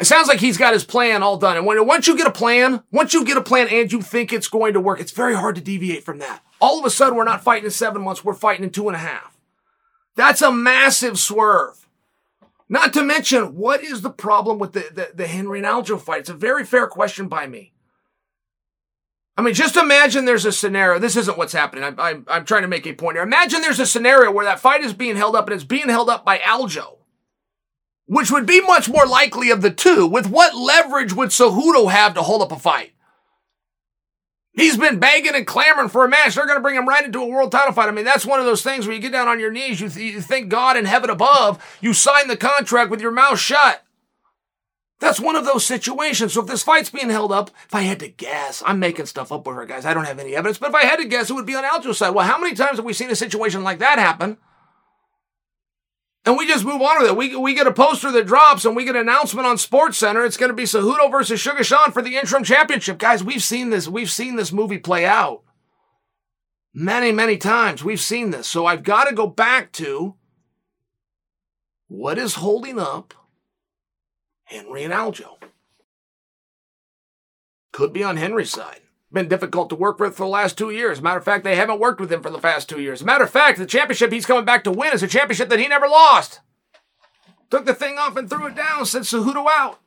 It sounds like he's got his plan all done. And when, once you get a plan, once you get a plan and you think it's going to work, it's very hard to deviate from that. All of a sudden, we're not fighting in seven months, we're fighting in two and a half. That's a massive swerve. Not to mention, what is the problem with the, the, the Henry and Aljo fight? It's a very fair question by me. I mean, just imagine there's a scenario. This isn't what's happening. I'm, I'm, I'm trying to make a point here. Imagine there's a scenario where that fight is being held up and it's being held up by Aljo, which would be much more likely of the two. With what leverage would Cejudo have to hold up a fight? He's been begging and clamoring for a match. They're going to bring him right into a world title fight. I mean, that's one of those things where you get down on your knees, you, th- you thank God in heaven above, you sign the contract with your mouth shut. That's one of those situations. So if this fight's being held up, if I had to guess, I'm making stuff up over here guys. I don't have any evidence, but if I had to guess, it would be on Aljo's side. Well, how many times have we seen a situation like that happen? And we just move on with it. We, we get a poster that drops and we get an announcement on Sports Center. It's going to be Cejudo versus Sugar Sean for the interim championship. Guys, we've seen this. We've seen this movie play out many, many times. We've seen this. So I've got to go back to what is holding up Henry and Aljo. Could be on Henry's side. Been difficult to work with for the last two years. Matter of fact, they haven't worked with him for the past two years. Matter of fact, the championship he's coming back to win is a championship that he never lost. Took the thing off and threw it down, sent Cejudo out.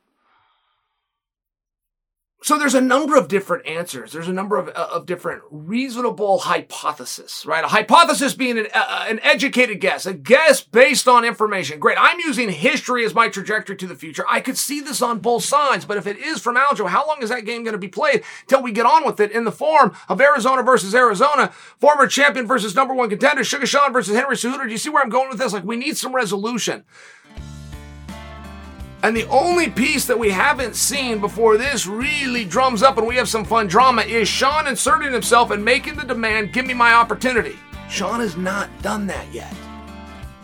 So there's a number of different answers. There's a number of, uh, of different reasonable hypotheses, right? A hypothesis being an, uh, an educated guess, a guess based on information. Great. I'm using history as my trajectory to the future. I could see this on both sides, but if it is from Aljo, how long is that game going to be played till we get on with it in the form of Arizona versus Arizona, former champion versus number one contender, Sugar Sean versus Henry Cejudo? Do you see where I'm going with this? Like we need some resolution. And the only piece that we haven't seen before this really drums up and we have some fun drama is Sean inserting himself and making the demand, give me my opportunity. Sean has not done that yet.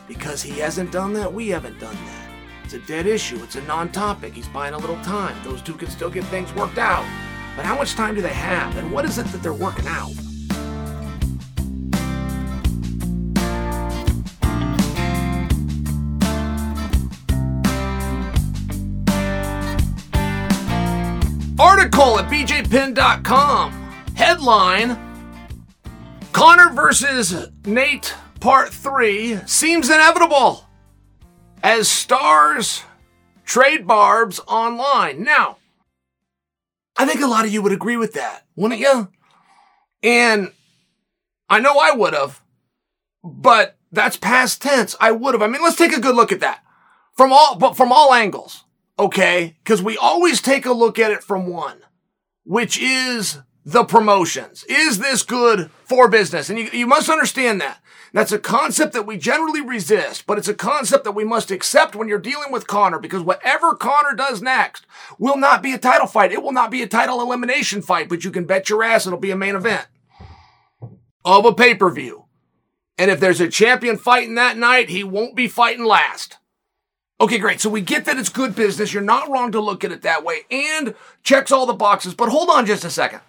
Because he hasn't done that, we haven't done that. It's a dead issue, it's a non topic. He's buying a little time. Those two can still get things worked out. But how much time do they have? And what is it that they're working out? Article at bjpenn.com. Headline Conor versus Nate Part 3 seems inevitable as stars trade barbs online. Now, I think a lot of you would agree with that, wouldn't you? And I know I would have, but that's past tense. I would have. I mean, let's take a good look at that from all, but from all angles okay? Because we always take a look at it from one, which is the promotions. Is this good for business? And you, you must understand that. That's a concept that we generally resist, but it's a concept that we must accept when you're dealing with Conor because whatever Conor does next will not be a title fight. It will not be a title elimination fight, but you can bet your ass it'll be a main event of a pay-per-view. And if there's a champion fighting that night, he won't be fighting last. Okay, great. So we get that it's good business. You're not wrong to look at it that way and checks all the boxes. But hold on just a second.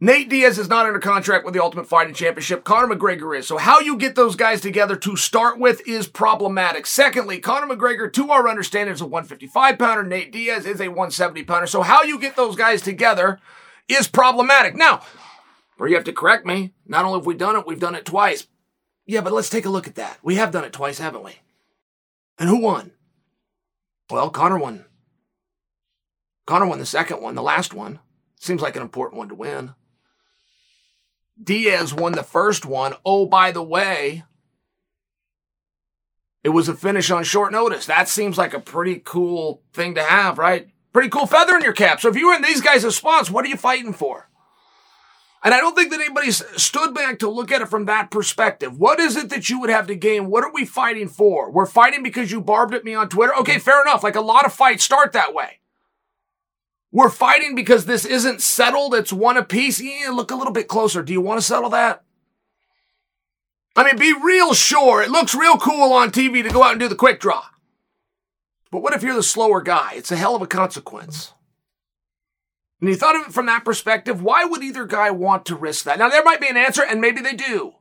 Nate Diaz is not under contract with the Ultimate Fighting Championship. Conor McGregor is. So how you get those guys together to start with is problematic. Secondly, Conor McGregor, to our understanding, is a 155 pounder. Nate Diaz is a 170 pounder. So how you get those guys together is problematic. Now, or you have to correct me. Not only have we done it, we've done it twice. Yeah, but let's take a look at that. We have done it twice, haven't we? And who won? Well, Conor won. Conor won the second one, the last one. Seems like an important one to win. Diaz won the first one. Oh, by the way, it was a finish on short notice. That seems like a pretty cool thing to have, right? Pretty cool feather in your cap. So if you were in these guys' spots, what are you fighting for? And I don't think that anybody's stood back to look at it from that perspective. What is it that you would have to gain? What are we fighting for? We're fighting because you barbed at me on Twitter. Okay, fair enough. Like a lot of fights start that way. We're fighting because this isn't settled. It's one apiece. Yeah, look a little bit closer. Do you want to settle that? I mean, be real sure. It looks real cool on TV to go out and do the quick draw. But what if you're the slower guy? It's a hell of a consequence. And you thought of it from that perspective, why would either guy want to risk that? Now, there might be an answer, and maybe they do.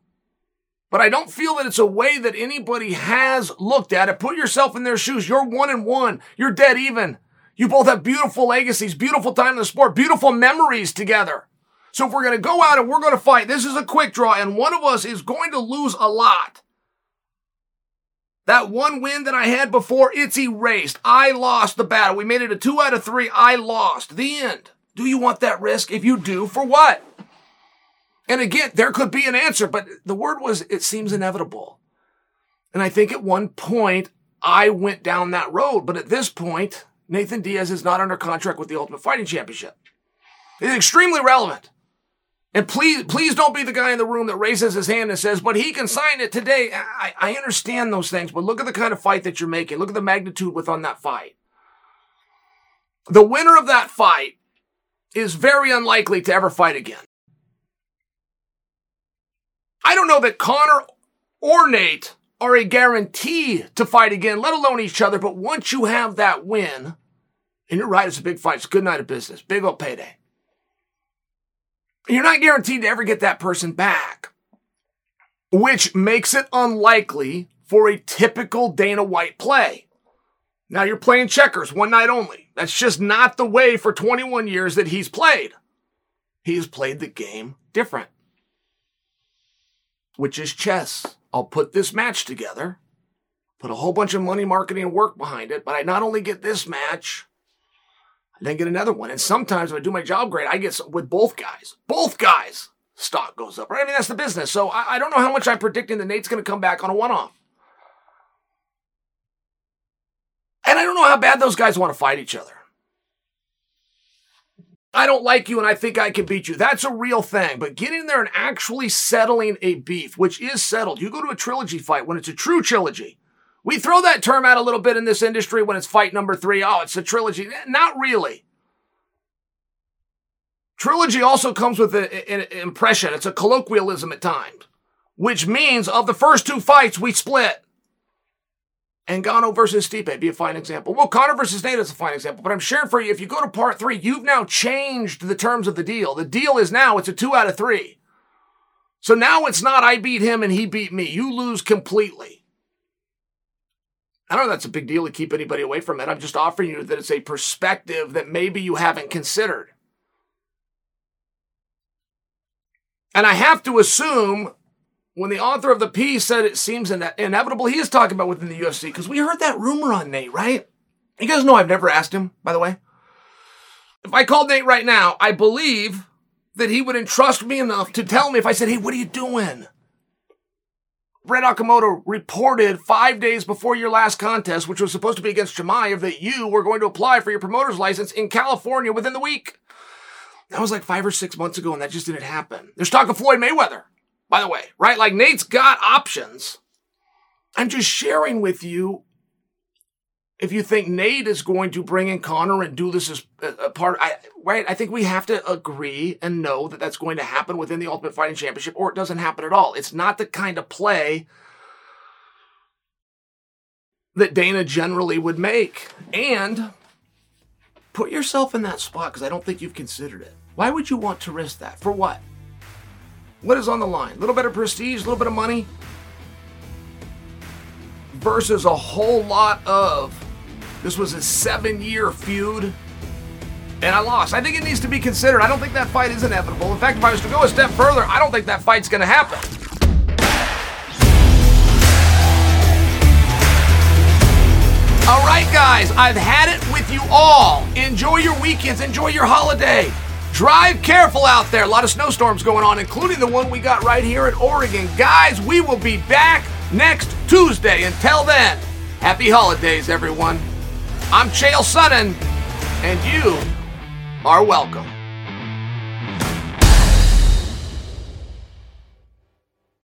But I don't feel that it's a way that anybody has looked at it. Put yourself in their shoes. You're one and one. You're dead even. You both have beautiful legacies, beautiful time in the sport, beautiful memories together. So if we're going to go out and we're going to fight, this is a quick draw, and one of us is going to lose a lot. That one win that I had before, it's erased. I lost the battle. We made it a two out of three. I lost. The end. Do you want that risk? If you do, for what? And again, there could be an answer, but the word was, it seems inevitable. And I think at one point, I went down that road. But at this point, Nathan Diaz is not under contract with the Ultimate Fighting Championship. It's extremely relevant. And please, please don't be the guy in the room that raises his hand and says, but he can sign it today. I, I understand those things, but look at the kind of fight that you're making. Look at the magnitude within that fight. The winner of that fight is very unlikely to ever fight again. I don't know that Conor or Nate are a guarantee to fight again, let alone each other. But once you have that win, and you're right, it's a big fight. It's a good night of business, big old payday. You're not guaranteed to ever get that person back, which makes it unlikely for a typical Dana White play. Now you're playing checkers one night only. That's just not the way for 21 years that he's played. He's played the game different, which is chess. I'll put this match together, put a whole bunch of money, marketing, and work behind it, but I not only get this match, I then get another one. And sometimes if I do my job great, I get with both guys. Both guys. Stock goes up, right? I mean, that's the business. So I, I don't know how much I'm predicting that Nate's going to come back on a one off. And I don't know how bad those guys want to fight each other. I don't like you and I think I can beat you. That's a real thing. But getting there and actually settling a beef, which is settled. You go to a trilogy fight when it's a true trilogy. We throw that term out a little bit in this industry when it's fight number three. Oh, it's a trilogy. Eh, not really. Trilogy also comes with an impression. It's a colloquialism at times, which means of the first two fights, we split. Ngannou versus Stipe be a fine example. Well, Conor versus Nate is a fine example, but I'm sharing for you, if you go to part three, you've now changed the terms of the deal. The deal is now it's a two out of three. So now it's not I beat him and he beat me. You lose completely. I don't know that's a big deal to keep anybody away from it. I'm just offering you that it's a perspective that maybe you haven't considered. And I have to assume when the author of the piece said it seems ine- inevitable, he is talking about within the UFC because we heard that rumor on Nate, right? You guys know I've never asked him, by the way. If I called Nate right now, I believe that he would entrust me enough to tell me if I said, Hey, what are you doing? Brett Okamoto reported five days before your last contest, which was supposed to be against Chimaev, that you were going to apply for your promoter's license in California within the week. That was like five or six months ago, and that just didn't happen. There's talk of Floyd Mayweather by the way, right? Like Nate's got options. I'm just sharing with you if you think Nate is going to bring in Conor and do this as a part, I, right? I think we have to agree and know that that's going to happen within the Ultimate Fighting Championship, or it doesn't happen at all. It's not the kind of play that Dana generally would make. And put yourself in that spot because I don't think you've considered it. Why would you want to risk that? For what? What is on the line? A little bit of prestige, a little bit of money, versus a whole lot of this was a seven year feud, and I lost. I think it needs to be considered. I don't think that fight is inevitable. In fact, if I was to go a step further, I don't think that fight's going to happen. All right, guys, I've had it with you all. Enjoy your weekends, enjoy your holiday. Drive careful out there. A lot of snowstorms going on, including the one we got right here in Oregon. Guys, we will be back next Tuesday. Until then, happy holidays, everyone. I'm Chael Sonnen, and you are welcome.